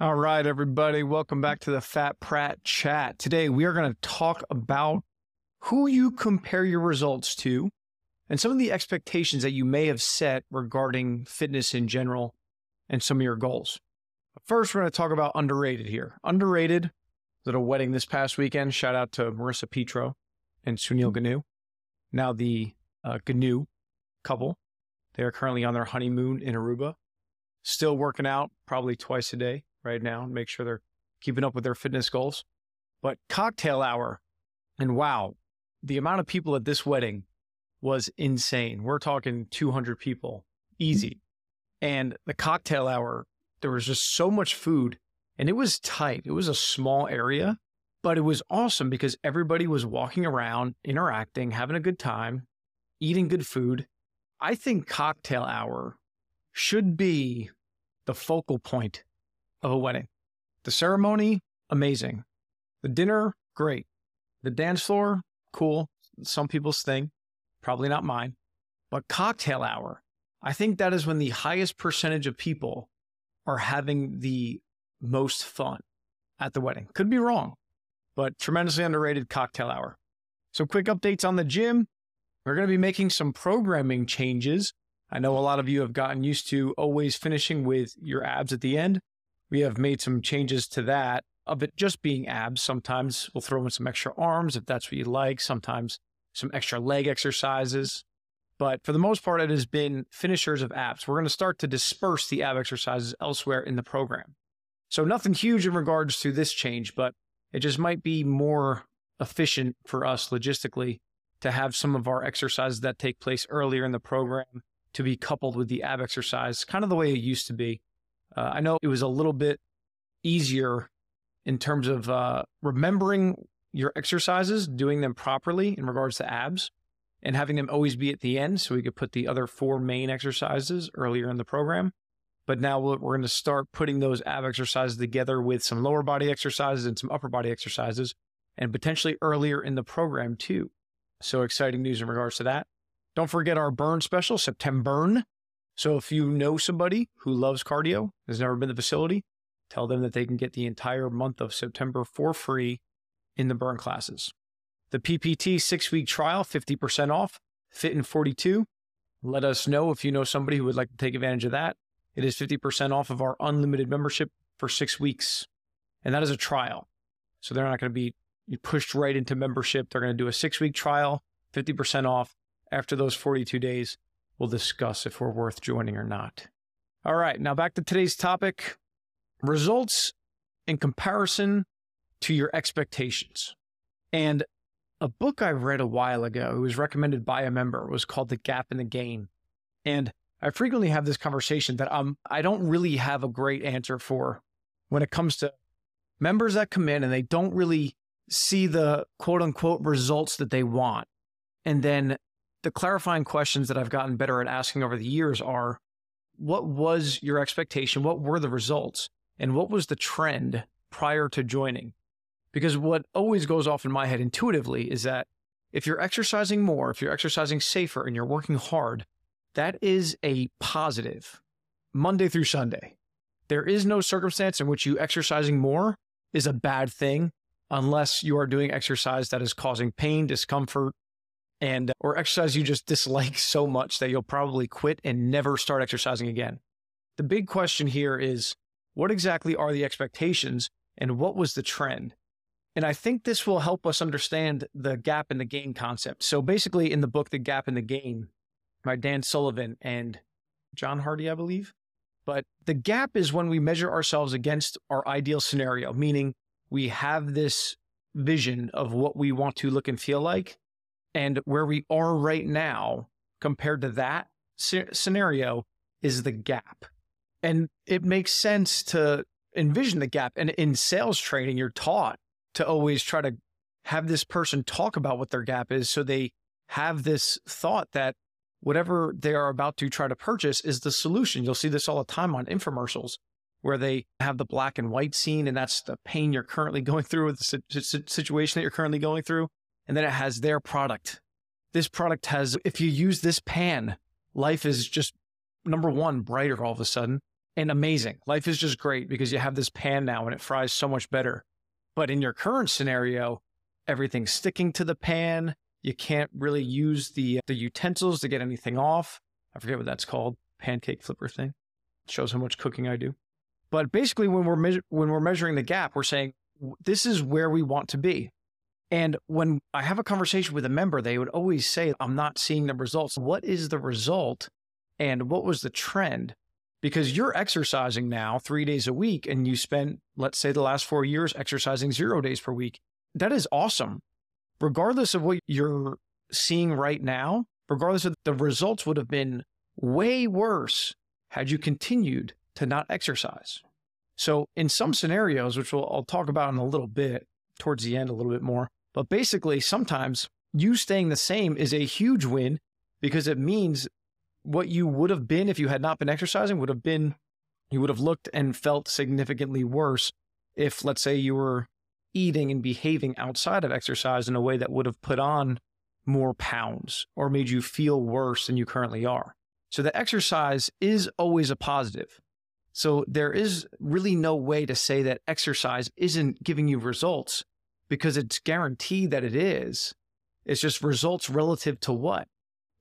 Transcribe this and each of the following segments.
All right, everybody, welcome back to the Fat Pratt Chat. Today, we are going to talk about who you compare your results to and some of the expectations that you may have set regarding fitness in general and some of your goals. But first, we're going to talk about underrated here. Underrated a wedding this past weekend. Shout out to Marissa Petro and Sunil Ganu. Now, the uh, Ganu couple, they are currently on their honeymoon in Aruba, still working out probably twice a day right now, and make sure they're keeping up with their fitness goals. But cocktail hour, and wow, the amount of people at this wedding was insane. We're talking 200 people, easy. And the cocktail hour, there was just so much food and it was tight. It was a small area, but it was awesome because everybody was walking around, interacting, having a good time, eating good food. I think cocktail hour should be the focal point of a wedding. The ceremony, amazing. The dinner, great. The dance floor, cool. Some people's thing, probably not mine. But cocktail hour, I think that is when the highest percentage of people are having the most fun at the wedding. Could be wrong, but tremendously underrated cocktail hour. So, quick updates on the gym. We're going to be making some programming changes. I know a lot of you have gotten used to always finishing with your abs at the end. We have made some changes to that of it just being abs. Sometimes we'll throw in some extra arms if that's what you like. Sometimes some extra leg exercises. But for the most part, it has been finishers of abs. We're going to start to disperse the ab exercises elsewhere in the program. So nothing huge in regards to this change, but it just might be more efficient for us logistically to have some of our exercises that take place earlier in the program to be coupled with the ab exercise, kind of the way it used to be. Uh, I know it was a little bit easier in terms of uh, remembering your exercises, doing them properly in regards to abs, and having them always be at the end so we could put the other four main exercises earlier in the program. But now we're going to start putting those ab exercises together with some lower body exercises and some upper body exercises, and potentially earlier in the program too. So exciting news in regards to that. Don't forget our burn special, September. So if you know somebody who loves cardio, has never been to the facility, tell them that they can get the entire month of September for free in the burn classes. The PPT six week trial, 50% off, fit in 42. Let us know if you know somebody who would like to take advantage of that. It is 50% off of our unlimited membership for six weeks. And that is a trial. So they're not going to be pushed right into membership. They're going to do a six week trial, 50% off. After those 42 days, we'll discuss if we're worth joining or not. All right, now back to today's topic results in comparison to your expectations. And a book I read a while ago, it was recommended by a member, was called The Gap and the Gain. And I frequently have this conversation that um, I don't really have a great answer for when it comes to members that come in and they don't really see the quote unquote results that they want. And then the clarifying questions that I've gotten better at asking over the years are what was your expectation? What were the results? And what was the trend prior to joining? Because what always goes off in my head intuitively is that if you're exercising more, if you're exercising safer and you're working hard, that is a positive Monday through Sunday. There is no circumstance in which you exercising more is a bad thing unless you are doing exercise that is causing pain, discomfort, and or exercise you just dislike so much that you'll probably quit and never start exercising again. The big question here is what exactly are the expectations and what was the trend? And I think this will help us understand the gap in the gain concept. So basically in the book The Gap and the Gain by Dan Sullivan and John Hardy, I believe. But the gap is when we measure ourselves against our ideal scenario, meaning we have this vision of what we want to look and feel like and where we are right now compared to that scenario is the gap. And it makes sense to envision the gap. And in sales training, you're taught to always try to have this person talk about what their gap is so they have this thought that whatever they are about to try to purchase is the solution. You'll see this all the time on infomercials where they have the black and white scene and that's the pain you're currently going through with the situation that you're currently going through and then it has their product. This product has, if you use this pan, life is just number one, brighter all of a sudden. and amazing. Life is just great because you have this pan now and it fries so much better. But in your current scenario, everything's sticking to the pan. You can't really use the uh, the utensils to get anything off. I forget what that's called. Pancake flipper thing. shows how much cooking I do. But basically, when we're me- when we're measuring the gap, we're saying this is where we want to be. And when I have a conversation with a member, they would always say, "I'm not seeing the results. What is the result, and what was the trend?" Because you're exercising now three days a week, and you spent, let's say, the last four years exercising zero days per week. That is awesome. Regardless of what you're seeing right now, regardless of the results would have been way worse had you continued to not exercise. So, in some scenarios, which we'll, I'll talk about in a little bit towards the end, a little bit more, but basically, sometimes you staying the same is a huge win because it means what you would have been if you had not been exercising would have been, you would have looked and felt significantly worse if, let's say, you were eating and behaving outside of exercise in a way that would have put on more pounds or made you feel worse than you currently are. So the exercise is always a positive. So there is really no way to say that exercise isn't giving you results because it's guaranteed that it is. It's just results relative to what?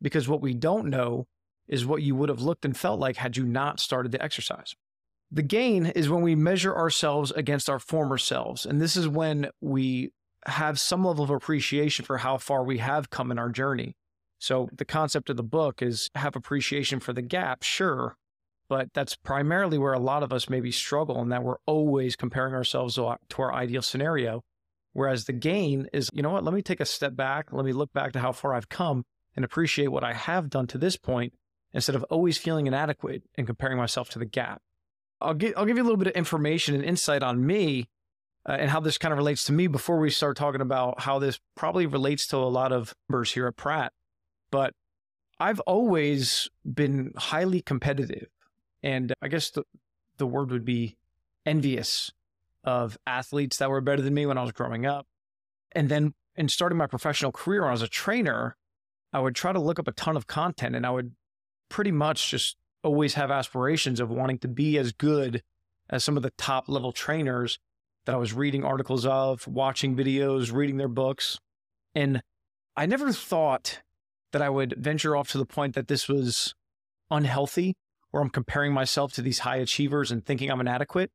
Because what we don't know is what you would have looked and felt like had you not started the exercise. The gain is when we measure ourselves against our former selves. And this is when we have some level of appreciation for how far we have come in our journey. So the concept of the book is have appreciation for the gap, sure, but that's primarily where a lot of us maybe struggle and that we're always comparing ourselves to our ideal scenario. Whereas the gain is, you know what, let me take a step back, let me look back to how far I've come and appreciate what I have done to this point instead of always feeling inadequate and comparing myself to the gap. I'll give, I'll give you a little bit of information and insight on me uh, and how this kind of relates to me before we start talking about how this probably relates to a lot of members here at Pratt. But I've always been highly competitive. And I guess the, the word would be envious of athletes that were better than me when I was growing up. And then in starting my professional career when I was a trainer, I would try to look up a ton of content and I would pretty much just always have aspirations of wanting to be as good as some of the top level trainers that I was reading articles of, watching videos, reading their books. And I never thought that I would venture off to the point that this was unhealthy or I'm comparing myself to these high achievers and thinking I'm inadequate.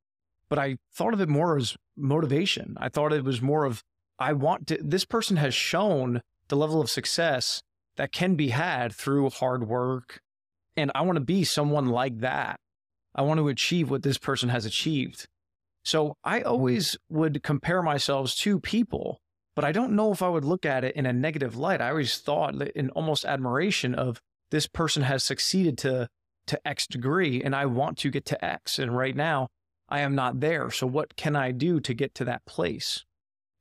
But I thought of it more as motivation. I thought it was more of, I want to, this person has shown the level of success that can be had through hard work. And I want to be someone like that. I want to achieve what this person has achieved. So I always would compare myself to people but I don't know if I would look at it in a negative light. I always thought in almost admiration of this person has succeeded to to X degree and I want to get to X. And right now I am not there. So what can I do to get to that place?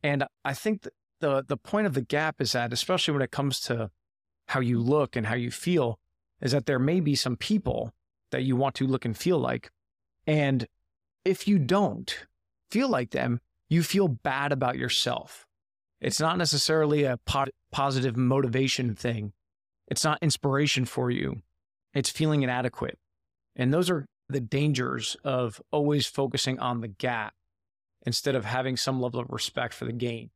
And I think the the point of the gap is that, especially when it comes to how you look and how you feel, is that there may be some people that you want to look and feel like. And if you don't feel like them, you feel bad about yourself. It's not necessarily a po- positive motivation thing. It's not inspiration for you. It's feeling inadequate. And those are the dangers of always focusing on the gap instead of having some level of respect for the gain.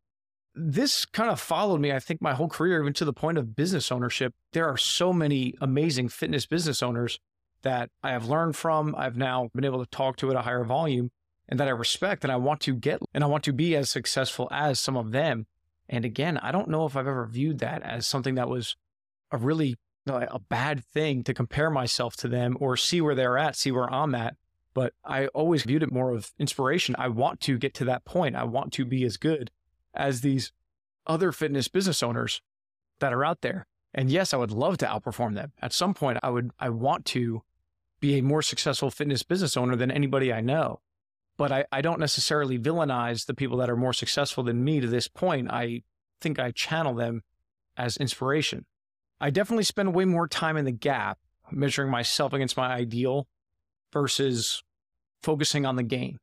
This kind of followed me, I think, my whole career, even to the point of business ownership. There are so many amazing fitness business owners that I have learned from. I've now been able to talk to at a higher volume and that I respect and I want to get and I want to be as successful as some of them. And again, I don't know if I've ever viewed that as something that was a really Uh, a bad thing to compare myself to them or see where they're at, see where I'm at. But I always viewed it more of inspiration. I want to get to that point. I want to be as good as these other fitness business owners that are out there. And yes, I would love to outperform them. At some point, I would, I want to be a more successful fitness business owner than anybody I know but I, I don't necessarily villainize the people that are more successful than me to this point. I think I channel them as inspiration. I definitely spend way more time in the gap measuring myself against my ideal versus focusing on the gain.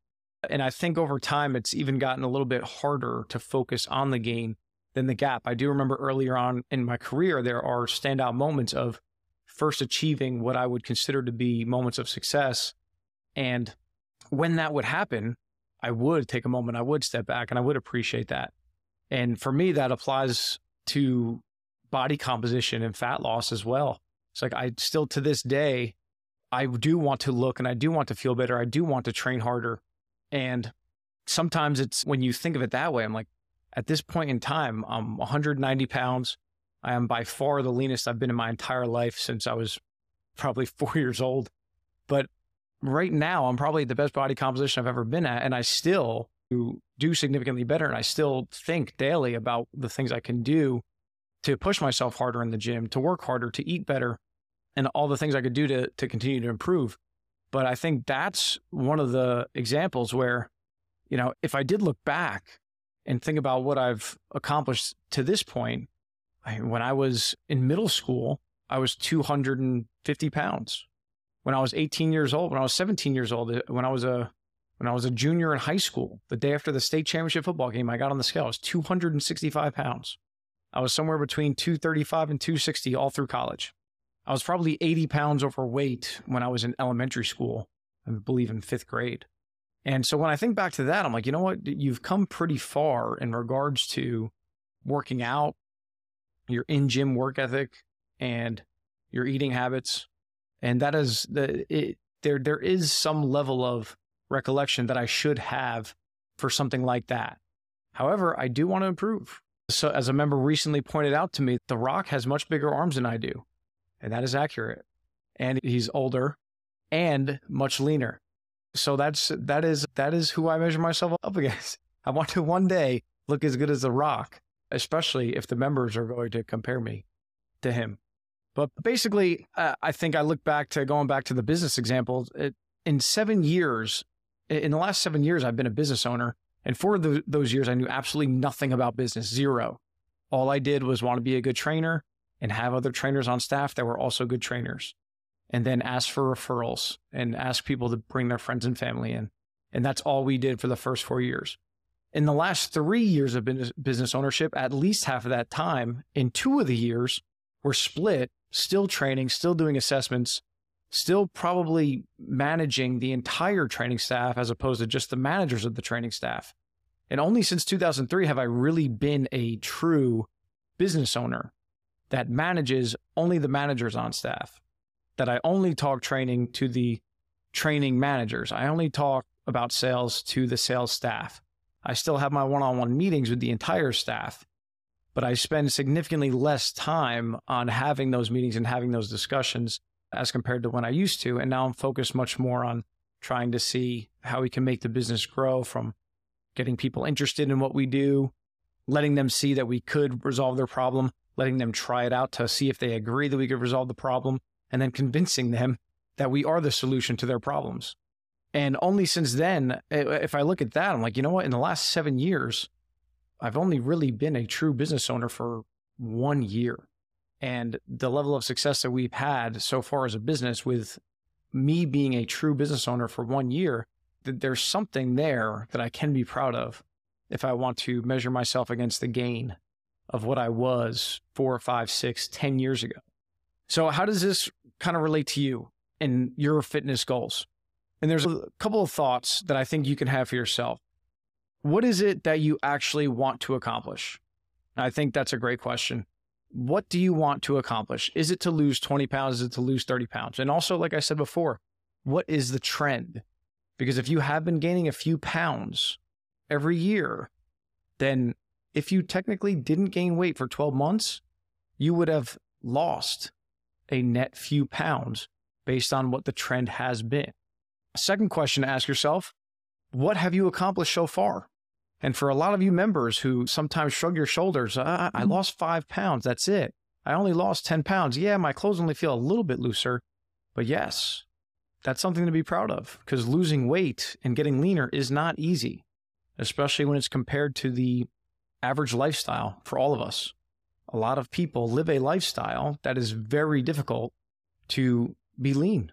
And I think over time, it's even gotten a little bit harder to focus on the gain than the gap. I do remember earlier on in my career, there are standout moments of first achieving what I would consider to be moments of success And when that would happen, I would take a moment, I would step back and I would appreciate that. And for me, that applies to body composition and fat loss as well. It's like I still to this day, I do want to look and I do want to feel better. I do want to train harder. And sometimes it's when you think of it that way, I'm like, at this point in time, I'm 190 pounds. I am by far the leanest I've been in my entire life since I was probably four years old. But right now, I'm probably the best body composition I've ever been at. And I still do significantly better. And I still think daily about the things I can do to push myself harder in the gym, to work harder, to eat better, and all the things I could do to, to continue to improve. But I think that's one of the examples where, you know, if I did look back and think about what I've accomplished to this point, I, when I was in middle school, I was 250 pounds. When I was 18 years old, when I was 17 years old, uh, when I was a when I was a junior in high school, the day after the state championship football game, I got on the scale. I was 265 pounds. I was somewhere between 235 and 260 all through college. I was probably 80 pounds overweight when I was in elementary school, I believe in fifth grade. And so when I think back to that, I'm like, you know what? You've come pretty far in regards to working out, your in gym work ethic, and your eating habits. And that is the, it, there, there is some level of recollection that I should have for something like that. However, I do want to improve. So, as a member recently pointed out to me, The Rock has much bigger arms than I do. And that is accurate. And he's older and much leaner. So that's that is that is who I measure myself up against. I want to one day look as good as The Rock, especially if the members are going to compare me to him. But basically, uh, I think I look back to going back to the business examples. It, in seven years, in the last seven years, I've been a business owner. And for the, those years, I knew absolutely nothing about business, zero. All I did was want to be a good trainer and have other trainers on staff that were also good trainers. And then ask for referrals and ask people to bring their friends and family in. And that's all we did for the first four years. In the last three years of business ownership, at least half of that time, in two of the years, were split, still training, still doing assessments, still probably managing the entire training staff as opposed to just the managers of the training staff. And only since 2003 have I really been a true business owner that manages only the managers on staff, that I only talk training to the training managers. I only talk about sales to the sales staff. I still have my one on one meetings with the entire staff, but I spend significantly less time on having those meetings and having those discussions as compared to when I used to. And now I'm focused much more on trying to see how we can make the business grow from getting people interested in what we do, letting them see that we could resolve their problem, letting them try it out to see if they agree that we could resolve the problem, and then convincing them that we are the solution to their problems. And only since then, if I look at that, I'm like, you know what? In the last seven years, I've only really been a true business owner for one year and the level of success that we've had so far as a business with me being a true business owner for one year, that there's something there that I can be proud of if I want to measure myself against the gain of what I was four, five, six, ten years ago. So how does this kind of relate to you and your fitness goals? And there's a couple of thoughts that I think you can have for yourself. What is it that you actually want to accomplish? I think that's a great question what do you want to accomplish? Is it to lose 20 pounds? Is it to lose 30 pounds? And also, like I said before, what is the trend? Because if you have been gaining a few pounds every year, then if you technically didn't gain weight for 12 months, you would have lost a net few pounds based on what the trend has been. Second question to ask yourself what have you accomplished so far? And for a lot of you members who sometimes shrug your shoulders, I mm-hmm. lost five pounds. That's it. I only lost 10 pounds. Yeah, my clothes only feel a little bit looser. But yes, that's something to be proud of because losing weight and getting leaner is not easy, especially when it's compared to the average lifestyle for all of us. A lot of people live a lifestyle that is very difficult to be lean.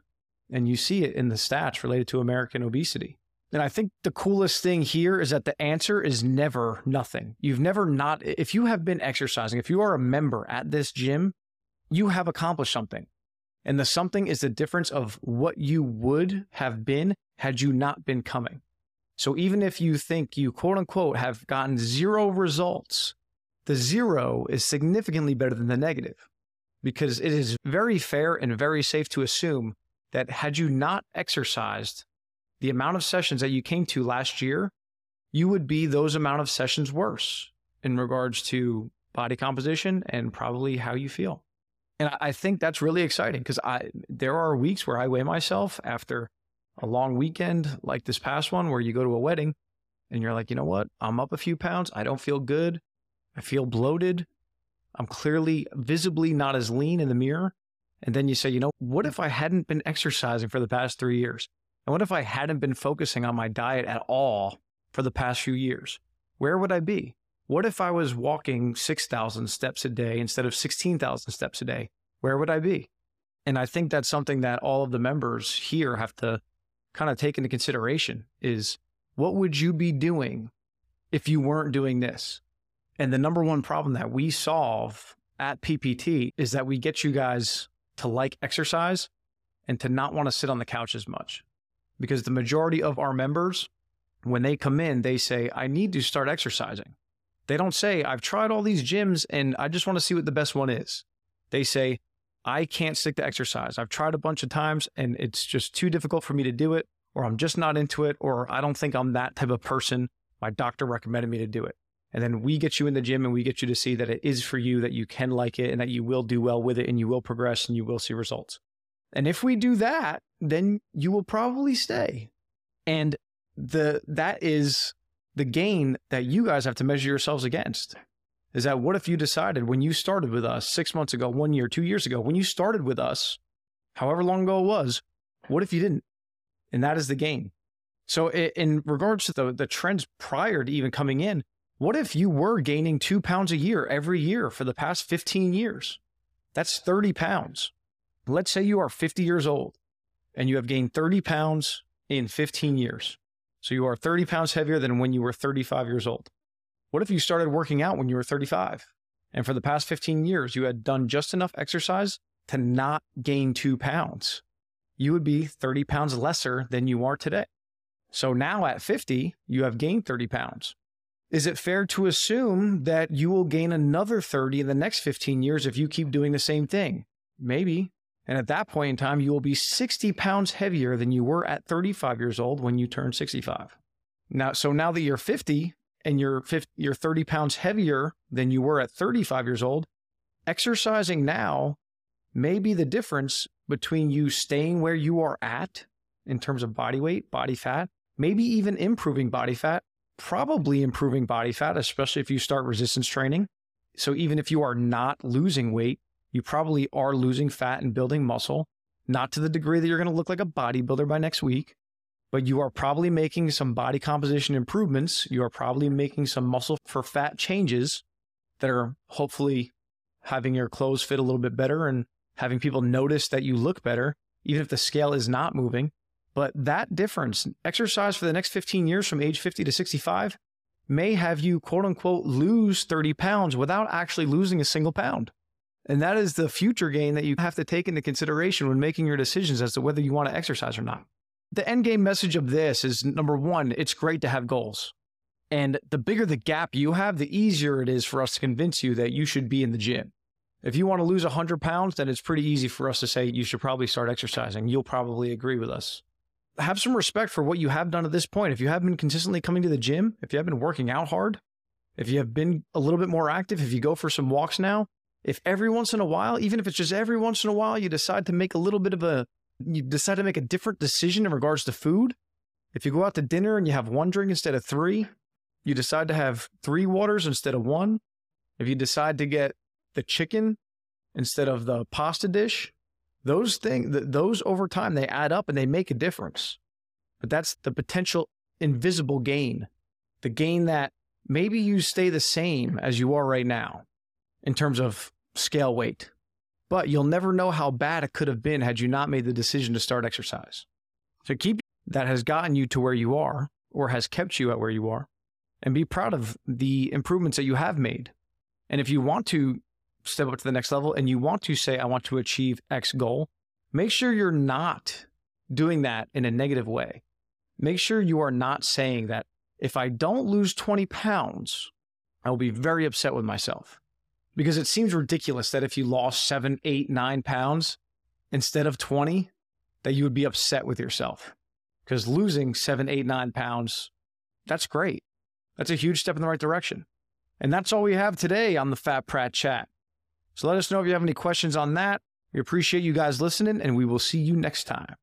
And you see it in the stats related to American obesity. And I think the coolest thing here is that the answer is never nothing. You've never not, if you have been exercising, if you are a member at this gym, you have accomplished something. And the something is the difference of what you would have been had you not been coming. So even if you think you quote unquote have gotten zero results, the zero is significantly better than the negative because it is very fair and very safe to assume that had you not exercised the amount of sessions that you came to last year, you would be those amount of sessions worse in regards to body composition and probably how you feel. And I think that's really exciting because I there are weeks where I weigh myself after a long weekend like this past one where you go to a wedding and you're like, you know what? I'm up a few pounds. I don't feel good. I feel bloated. I'm clearly visibly not as lean in the mirror. And then you say, you know, what if I hadn't been exercising for the past three years? And what if I hadn't been focusing on my diet at all for the past few years? Where would I be? What if I was walking 6,000 steps a day instead of 16,000 steps a day? Where would I be? And I think that's something that all of the members here have to kind of take into consideration is what would you be doing if you weren't doing this? And the number one problem that we solve at PPT is that we get you guys to like exercise and to not want to sit on the couch as much. Because the majority of our members, when they come in, they say, I need to start exercising. They don't say, I've tried all these gyms and I just want to see what the best one is. They say, I can't stick to exercise. I've tried a bunch of times and it's just too difficult for me to do it, or I'm just not into it, or I don't think I'm that type of person. My doctor recommended me to do it. And then we get you in the gym and we get you to see that it is for you, that you can like it, and that you will do well with it, and you will progress and you will see results. And if we do that, then you will probably stay. And the that is the gain that you guys have to measure yourselves against is that what if you decided when you started with us six months ago, one year, two years ago, when you started with us, however long ago it was, what if you didn't? And that is the gain. So, in regards to the, the trends prior to even coming in, what if you were gaining two pounds a year every year for the past 15 years? That's 30 pounds. Let's say you are 50 years old and you have gained 30 pounds in 15 years. So you are 30 pounds heavier than when you were 35 years old. What if you started working out when you were 35 and for the past 15 years you had done just enough exercise to not gain two pounds? You would be 30 pounds lesser than you are today. So now at 50, you have gained 30 pounds. Is it fair to assume that you will gain another 30 in the next 15 years if you keep doing the same thing? Maybe. And at that point in time, you will be 60 pounds heavier than you were at 35 years old when you turned 65. Now, so now that you're 50 and you're 50, you're 30 pounds heavier than you were at 35 years old, exercising now may be the difference between you staying where you are at in terms of body weight, body fat, maybe even improving body fat, probably improving body fat, especially if you start resistance training. So even if you are not losing weight, you probably are losing fat and building muscle, not to the degree that you're going to look like a bodybuilder by next week, but you are probably making some body composition improvements. You are probably making some muscle for fat changes that are hopefully having your clothes fit a little bit better and having people notice that you look better, even if the scale is not moving. But that difference, exercise for the next 15 years from age 50 to 65, may have you quote unquote lose 30 pounds without actually losing a single pound. And that is the future gain that you have to take into consideration when making your decisions as to whether you want to exercise or not. The end game message of this is number one, it's great to have goals. And the bigger the gap you have, the easier it is for us to convince you that you should be in the gym. If you want to lose 100 pounds, then it's pretty easy for us to say you should probably start exercising. You'll probably agree with us. Have some respect for what you have done at this point. If you have been consistently coming to the gym, if you have been working out hard, if you have been a little bit more active, if you go for some walks now, if every once in a while, even if it's just every once in a while, you decide to make a little bit of a, you decide to make a different decision in regards to food. If you go out to dinner and you have one drink instead of three, you decide to have three waters instead of one. If you decide to get the chicken instead of the pasta dish, those things, those over time, they add up and they make a difference. But that's the potential invisible gain, the gain that maybe you stay the same as you are right now in terms of scale weight. But you'll never know how bad it could have been had you not made the decision to start exercise. So keep that has gotten you to where you are or has kept you at where you are and be proud of the improvements that you have made. And if you want to step up to the next level and you want to say, I want to achieve X goal, make sure you're not doing that in a negative way. make sure you are not saying that if I don't lose 20 pounds, I will be very upset with myself. Because it seems ridiculous that if you lost seven, eight, nine pounds instead of 20, that you would be upset with yourself. Because losing seven, eight, nine pounds, that's great. That's a huge step in the right direction. And that's all we have today on the Fat Pratt Chat. So let us know if you have any questions on that. We appreciate you guys listening, and we will see you next time.